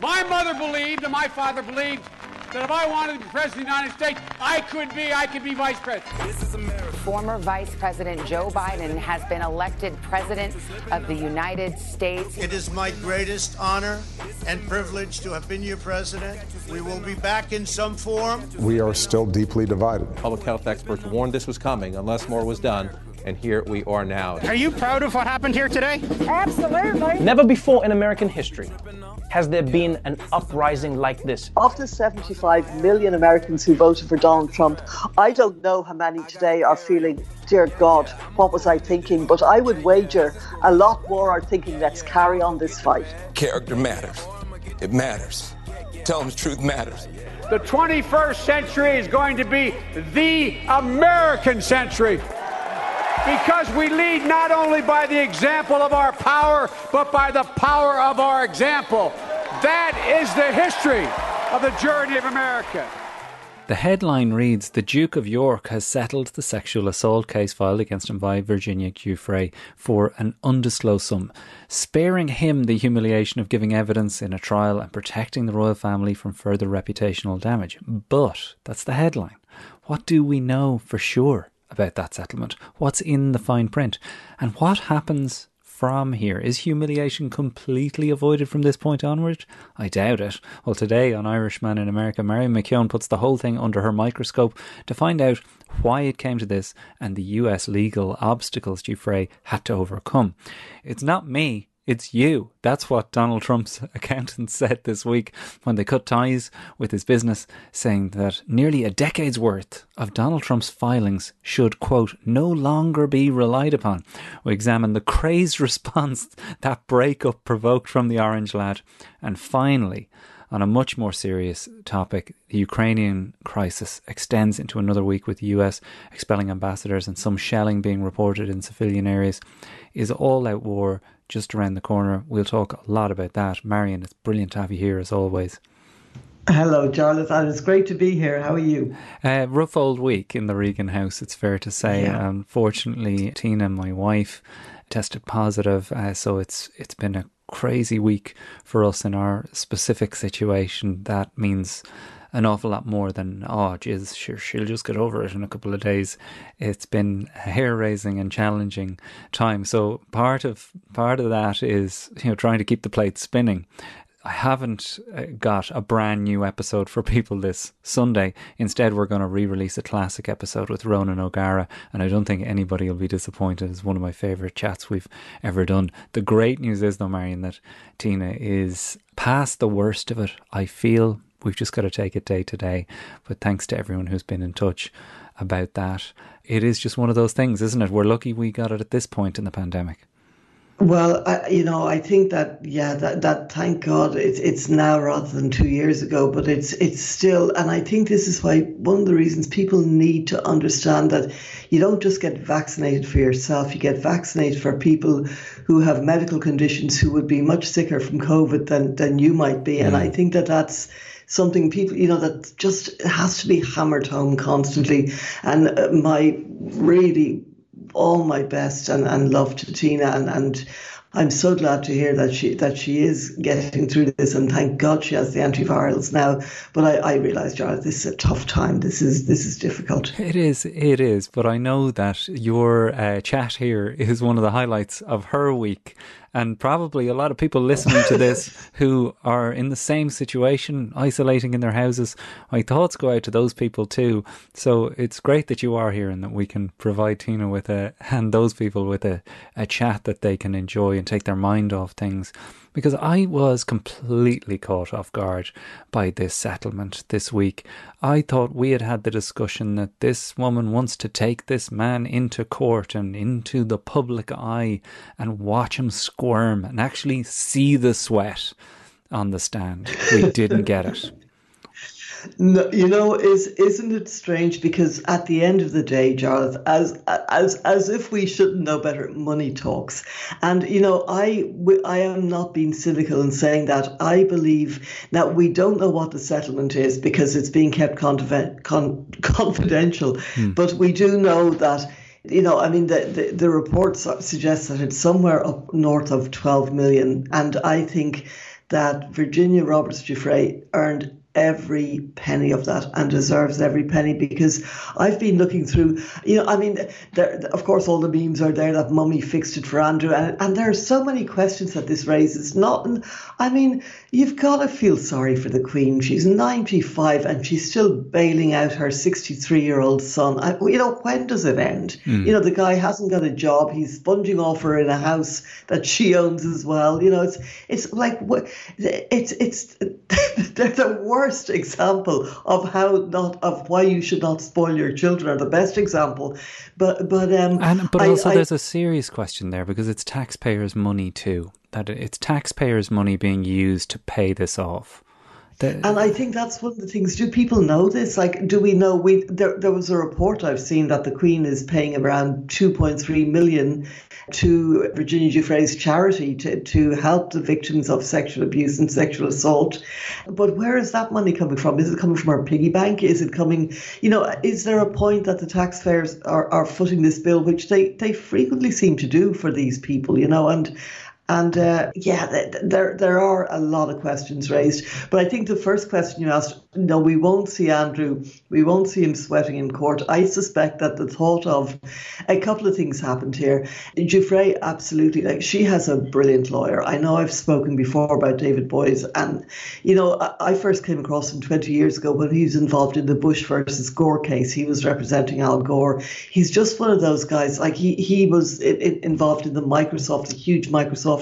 My mother believed and my father believed that if I wanted to be president of the United States, I could be, I could be vice president. This is America. Former Vice President Joe Biden has been elected President of the United States. It is my greatest honor and privilege to have been your president. We will be back in some form. We are still deeply divided. Public health experts warned this was coming unless more was done and here we are now. Are you proud of what happened here today? Absolutely. Never before in American history has there been an uprising like this. Of the 75 million Americans who voted for Donald Trump, I don't know how many today are feeling, dear God, what was I thinking? But I would wager a lot more are thinking, let's carry on this fight. Character matters. It matters. Telling the truth matters. The 21st century is going to be the American century because we lead not only by the example of our power, but by the power of our example. That is the history of the journey of America. The headline reads The Duke of York has settled the sexual assault case filed against him by Virginia Giuffre for an undisclosed sum, sparing him the humiliation of giving evidence in a trial and protecting the royal family from further reputational damage. But that's the headline. What do we know for sure? about that settlement, what's in the fine print, and what happens from here. Is humiliation completely avoided from this point onward? I doubt it. Well, today on Irishman in America, Marion McKeown puts the whole thing under her microscope to find out why it came to this and the US legal obstacles Giuffre had to overcome. It's not me it's you. That's what Donald Trump's accountants said this week when they cut ties with his business, saying that nearly a decade's worth of Donald Trump's filings should, quote, no longer be relied upon. We examine the crazed response that breakup provoked from the Orange lad. And finally, on a much more serious topic, the Ukrainian crisis extends into another week with the US expelling ambassadors and some shelling being reported in civilian areas. Is all out war just around the corner. We'll talk a lot about that. Marion, it's brilliant to have you here as always. Hello, Jonathan. It's great to be here. How are you? Uh, rough old week in the Regan house, it's fair to say. Yeah. Unfortunately, Tina, my wife, tested positive, uh, so it's it's been a crazy week for us in our specific situation. That means an awful lot more than oh geez she'll just get over it in a couple of days it's been a hair raising and challenging time so part of part of that is you know trying to keep the plate spinning I haven't uh, got a brand new episode for people this Sunday. Instead, we're going to re release a classic episode with Ronan O'Gara, and I don't think anybody will be disappointed. It's one of my favourite chats we've ever done. The great news is, though, Marion, that Tina is past the worst of it. I feel We've just got to take it day to day. But thanks to everyone who's been in touch about that. It is just one of those things, isn't it? We're lucky we got it at this point in the pandemic. Well, I, you know, I think that yeah, that that thank God it's it's now rather than two years ago, but it's it's still, and I think this is why one of the reasons people need to understand that you don't just get vaccinated for yourself, you get vaccinated for people who have medical conditions who would be much sicker from COVID than than you might be, mm. and I think that that's something people, you know, that just has to be hammered home constantly. And uh, my really all my best and, and love to Tina and, and I'm so glad to hear that she that she is getting through this, and thank God she has the antivirals now. But I, I realise, Jarlath, this is a tough time. This is this is difficult. It is, it is. But I know that your uh, chat here is one of the highlights of her week, and probably a lot of people listening to this who are in the same situation, isolating in their houses. My thoughts go out to those people too. So it's great that you are here and that we can provide Tina with a and those people with a, a chat that they can enjoy take their mind off things because I was completely caught off guard by this settlement this week. I thought we had had the discussion that this woman wants to take this man into court and into the public eye and watch him squirm and actually see the sweat on the stand. We didn't get it. No, you know, is isn't it strange? Because at the end of the day, Jarlath, as as as if we shouldn't know better, money talks. And you know, I I am not being cynical in saying that. I believe that we don't know what the settlement is because it's being kept con- confidential. Hmm. But we do know that you know, I mean, the, the, the reports suggest that it's somewhere up north of 12 million. And I think that Virginia Roberts Giuffre earned every penny of that and deserves every penny because I've been looking through, you know, I mean, there, of course, all the memes are there that mummy fixed it for Andrew, and, and there are so many questions that this raises. Not, I mean, you've got to feel sorry for the Queen. She's 95 and she's still bailing out her 63 year old son. I, you know, when does it end? Mm. You know, the guy hasn't got a job. He's sponging off her in a house that she owns as well. You know, it's it's like it's it's they're the worst example of how not of why you should not spoil your children. Are the best example, but but um. And but also I, there's a serious question there because it's taxpayers' money too that it's taxpayers' money being used to pay this off. The, and I think that's one of the things. Do people know this? Like, do we know? We there, there was a report I've seen that the Queen is paying around 2.3 million to Virginia Giuffre's charity to, to help the victims of sexual abuse and sexual assault. But where is that money coming from? Is it coming from our piggy bank? Is it coming, you know, is there a point that the taxpayers are, are footing this bill, which they, they frequently seem to do for these people, you know, and and uh, yeah, there there are a lot of questions raised. But I think the first question you asked, no, we won't see Andrew, we won't see him sweating in court. I suspect that the thought of a couple of things happened here. Giuffre, absolutely, like she has a brilliant lawyer. I know I've spoken before about David Boies, and you know I first came across him 20 years ago when he was involved in the Bush versus Gore case. He was representing Al Gore. He's just one of those guys. Like he he was involved in the Microsoft, the huge Microsoft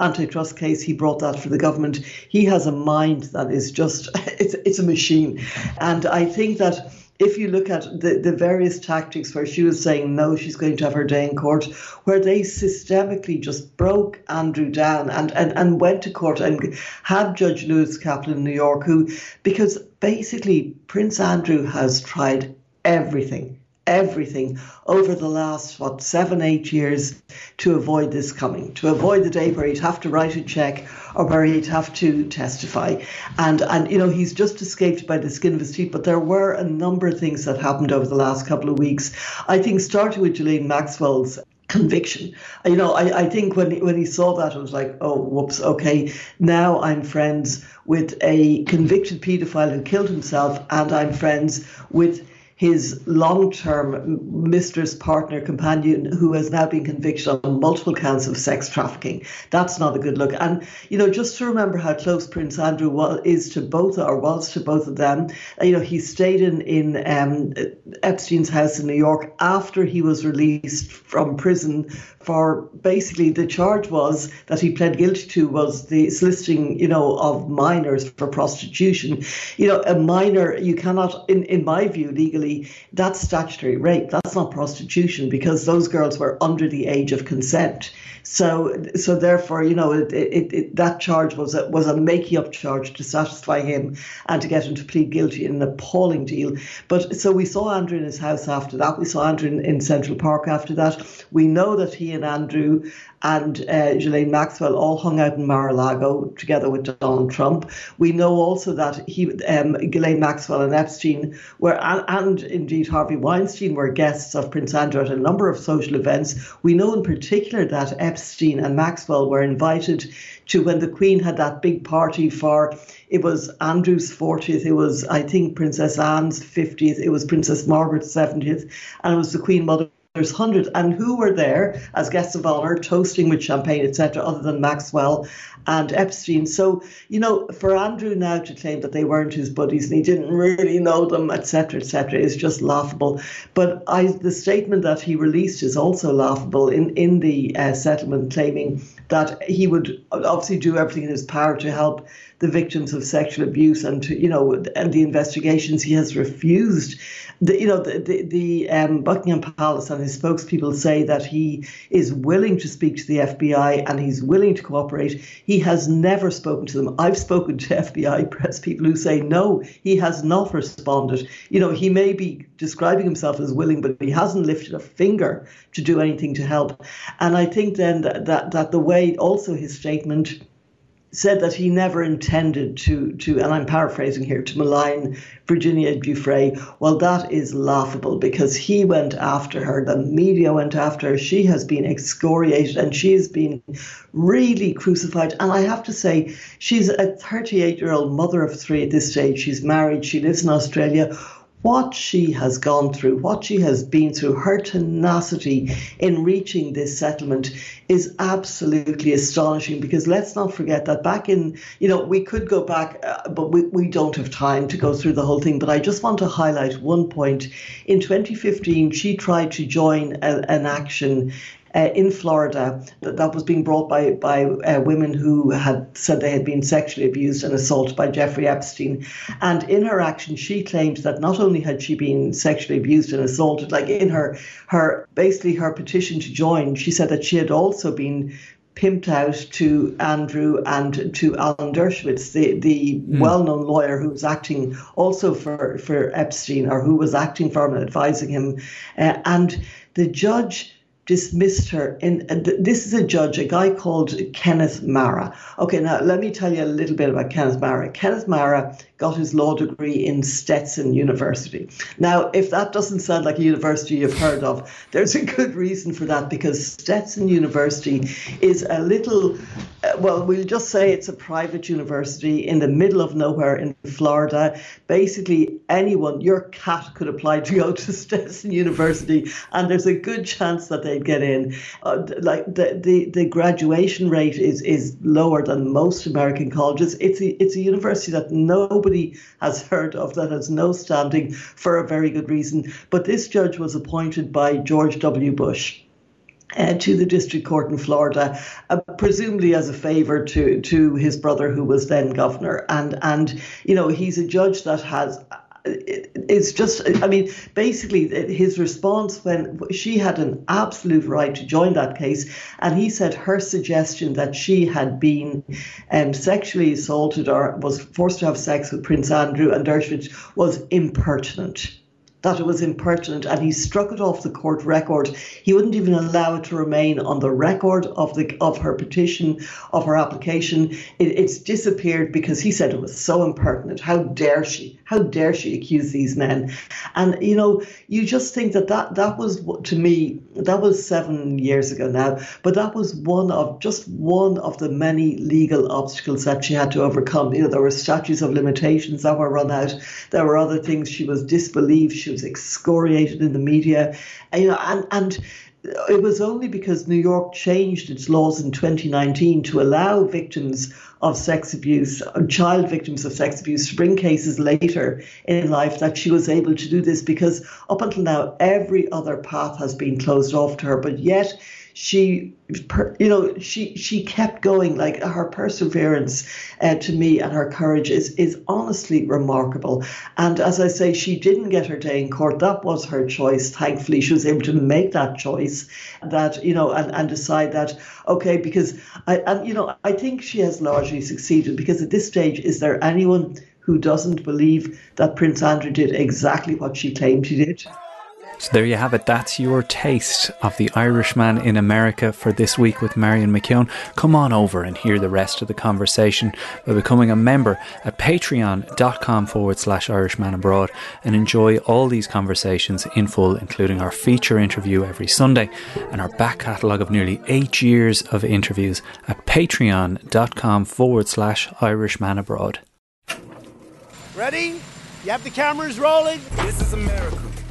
Antitrust case. He brought that for the government. He has a mind that is just, it's, it's a machine. And I think that if you look at the, the various tactics where she was saying no, she's going to have her day in court, where they systemically just broke Andrew down and, and, and went to court and had Judge Lewis Kaplan in New York, who, because basically Prince Andrew has tried everything everything over the last what seven eight years to avoid this coming. To avoid the day where he'd have to write a check or where he'd have to testify. And and you know he's just escaped by the skin of his teeth but there were a number of things that happened over the last couple of weeks. I think starting with Ghislaine Maxwell's conviction. You know, I, I think when when he saw that, it was like, oh, whoops, okay, now I'm friends with a convicted paedophile who killed himself, and I'm friends with his long term mistress, partner, companion, who has now been convicted on multiple counts of sex trafficking. That's not a good look. And, you know, just to remember how close Prince Andrew was, is to both, or was to both of them, you know, he stayed in, in um, Epstein's house in New York after he was released from prison for basically the charge was that he pled guilty to was the soliciting, you know, of minors for prostitution. You know, a minor, you cannot, in, in my view, legally, that's statutory rape. That's not prostitution because those girls were under the age of consent. So, so therefore, you know, it, it, it, that charge was a, was a making up charge to satisfy him and to get him to plead guilty in an appalling deal. But so we saw Andrew in his house after that. We saw Andrew in, in Central Park after that. We know that he and Andrew and uh, Ghislaine Maxwell all hung out in Mar-a-Lago together with Donald Trump. We know also that he, um, Ghislaine Maxwell and Epstein were, and, and, indeed Harvey Weinstein were guests of Prince Andrew at a number of social events. We know in particular that Epstein and Maxwell were invited to when the Queen had that big party for it was Andrew's 40th, it was I think Princess Anne's 50th, it was Princess Margaret's 70th, and it was the Queen Mother there's hundreds, and who were there as guests of honor, toasting with champagne, etc., other than Maxwell and Epstein. So, you know, for Andrew now to claim that they weren't his buddies and he didn't really know them, etc., etc., is just laughable. But I, the statement that he released is also laughable in in the uh, settlement, claiming that he would obviously do everything in his power to help the victims of sexual abuse and to, you know and the investigations he has refused the, you know, the, the, the um, Buckingham Palace and his spokespeople say that he is willing to speak to the FBI and he's willing to cooperate. He has never spoken to them. I've spoken to FBI press people who say no, he has not responded. You know, he may be describing himself as willing, but he hasn't lifted a finger to do anything to help. And I think then that, that, that the way also his statement said that he never intended to, to, and I'm paraphrasing here, to malign Virginia Giuffre. Well, that is laughable because he went after her, the media went after her. She has been excoriated and she has been really crucified. And I have to say, she's a 38 year old mother of three at this stage. She's married, she lives in Australia what she has gone through, what she has been through, her tenacity in reaching this settlement is absolutely astonishing because let's not forget that back in, you know, we could go back, uh, but we, we don't have time to go through the whole thing. But I just want to highlight one point. In 2015, she tried to join a, an action uh, in Florida that, that was being brought by by uh, women who had said they had been sexually abused and assaulted by Jeffrey Epstein. And in her action, she claimed that not only had she been sexually abused and assaulted, like in her her basically her petition to join, she said that she had also been pimped out to Andrew and to Alan Dershowitz, the, the mm. well known lawyer who was acting also for, for Epstein or who was acting for him and advising him. Uh, and the judge dismissed her. And uh, this is a judge, a guy called Kenneth Marra. Okay, now let me tell you a little bit about Kenneth Marra. Kenneth Marra got his law degree in Stetson University. Now, if that doesn't sound like a university you've heard of, there's a good reason for that because Stetson University is a little, uh, well, we'll just say it's a private university in the middle of nowhere in Florida. Basically, anyone, your cat could apply to go to Stetson University, and there's a good chance that they'd get in. Uh, like the, the, the graduation rate is, is lower than most American colleges. It's a, it's a university that nobody nobody has heard of, that has no standing for a very good reason. But this judge was appointed by George W. Bush. Uh, to the district court in Florida, uh, presumably as a favour to to his brother, who was then governor, and and you know he's a judge that has it's just, I mean, basically his response when she had an absolute right to join that case, and he said her suggestion that she had been um, sexually assaulted or was forced to have sex with Prince Andrew and Dershowitz was impertinent that it was impertinent and he struck it off the court record. He wouldn't even allow it to remain on the record of the of her petition, of her application. It, it's disappeared because he said it was so impertinent. How dare she? How dare she accuse these men? And you know, you just think that that, that was to me, that was seven years ago now, but that was one of just one of the many legal obstacles that she had to overcome. You know, there were statutes of limitations that were run out. There were other things. She was disbelieved. She was excoriated in the media, and, you know, and and it was only because New York changed its laws in 2019 to allow victims of sex abuse, child victims of sex abuse, to bring cases later in life that she was able to do this because up until now, every other path has been closed off to her. But yet, she you know she she kept going like her perseverance uh, to me and her courage is is honestly remarkable. And as i say she didn't get her day in court. That was her choice. Thankfully she was able to make that choice that you know and, and decide that okay because i and you know i think she has largely succeeded because at this stage is there anyone who doesn't believe that prince andrew did exactly what she claimed he did so there you have it. That's your taste of the Irishman in America for this week with Marion McKeown. Come on over and hear the rest of the conversation by becoming a member at patreon.com forward slash Irishman abroad and enjoy all these conversations in full, including our feature interview every Sunday and our back catalogue of nearly eight years of interviews at patreon.com forward slash Irishman abroad. Ready? You have the cameras rolling? This is America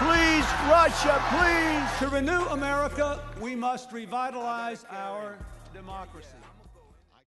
Please, Russia, please. To renew America, we must revitalize our democracy.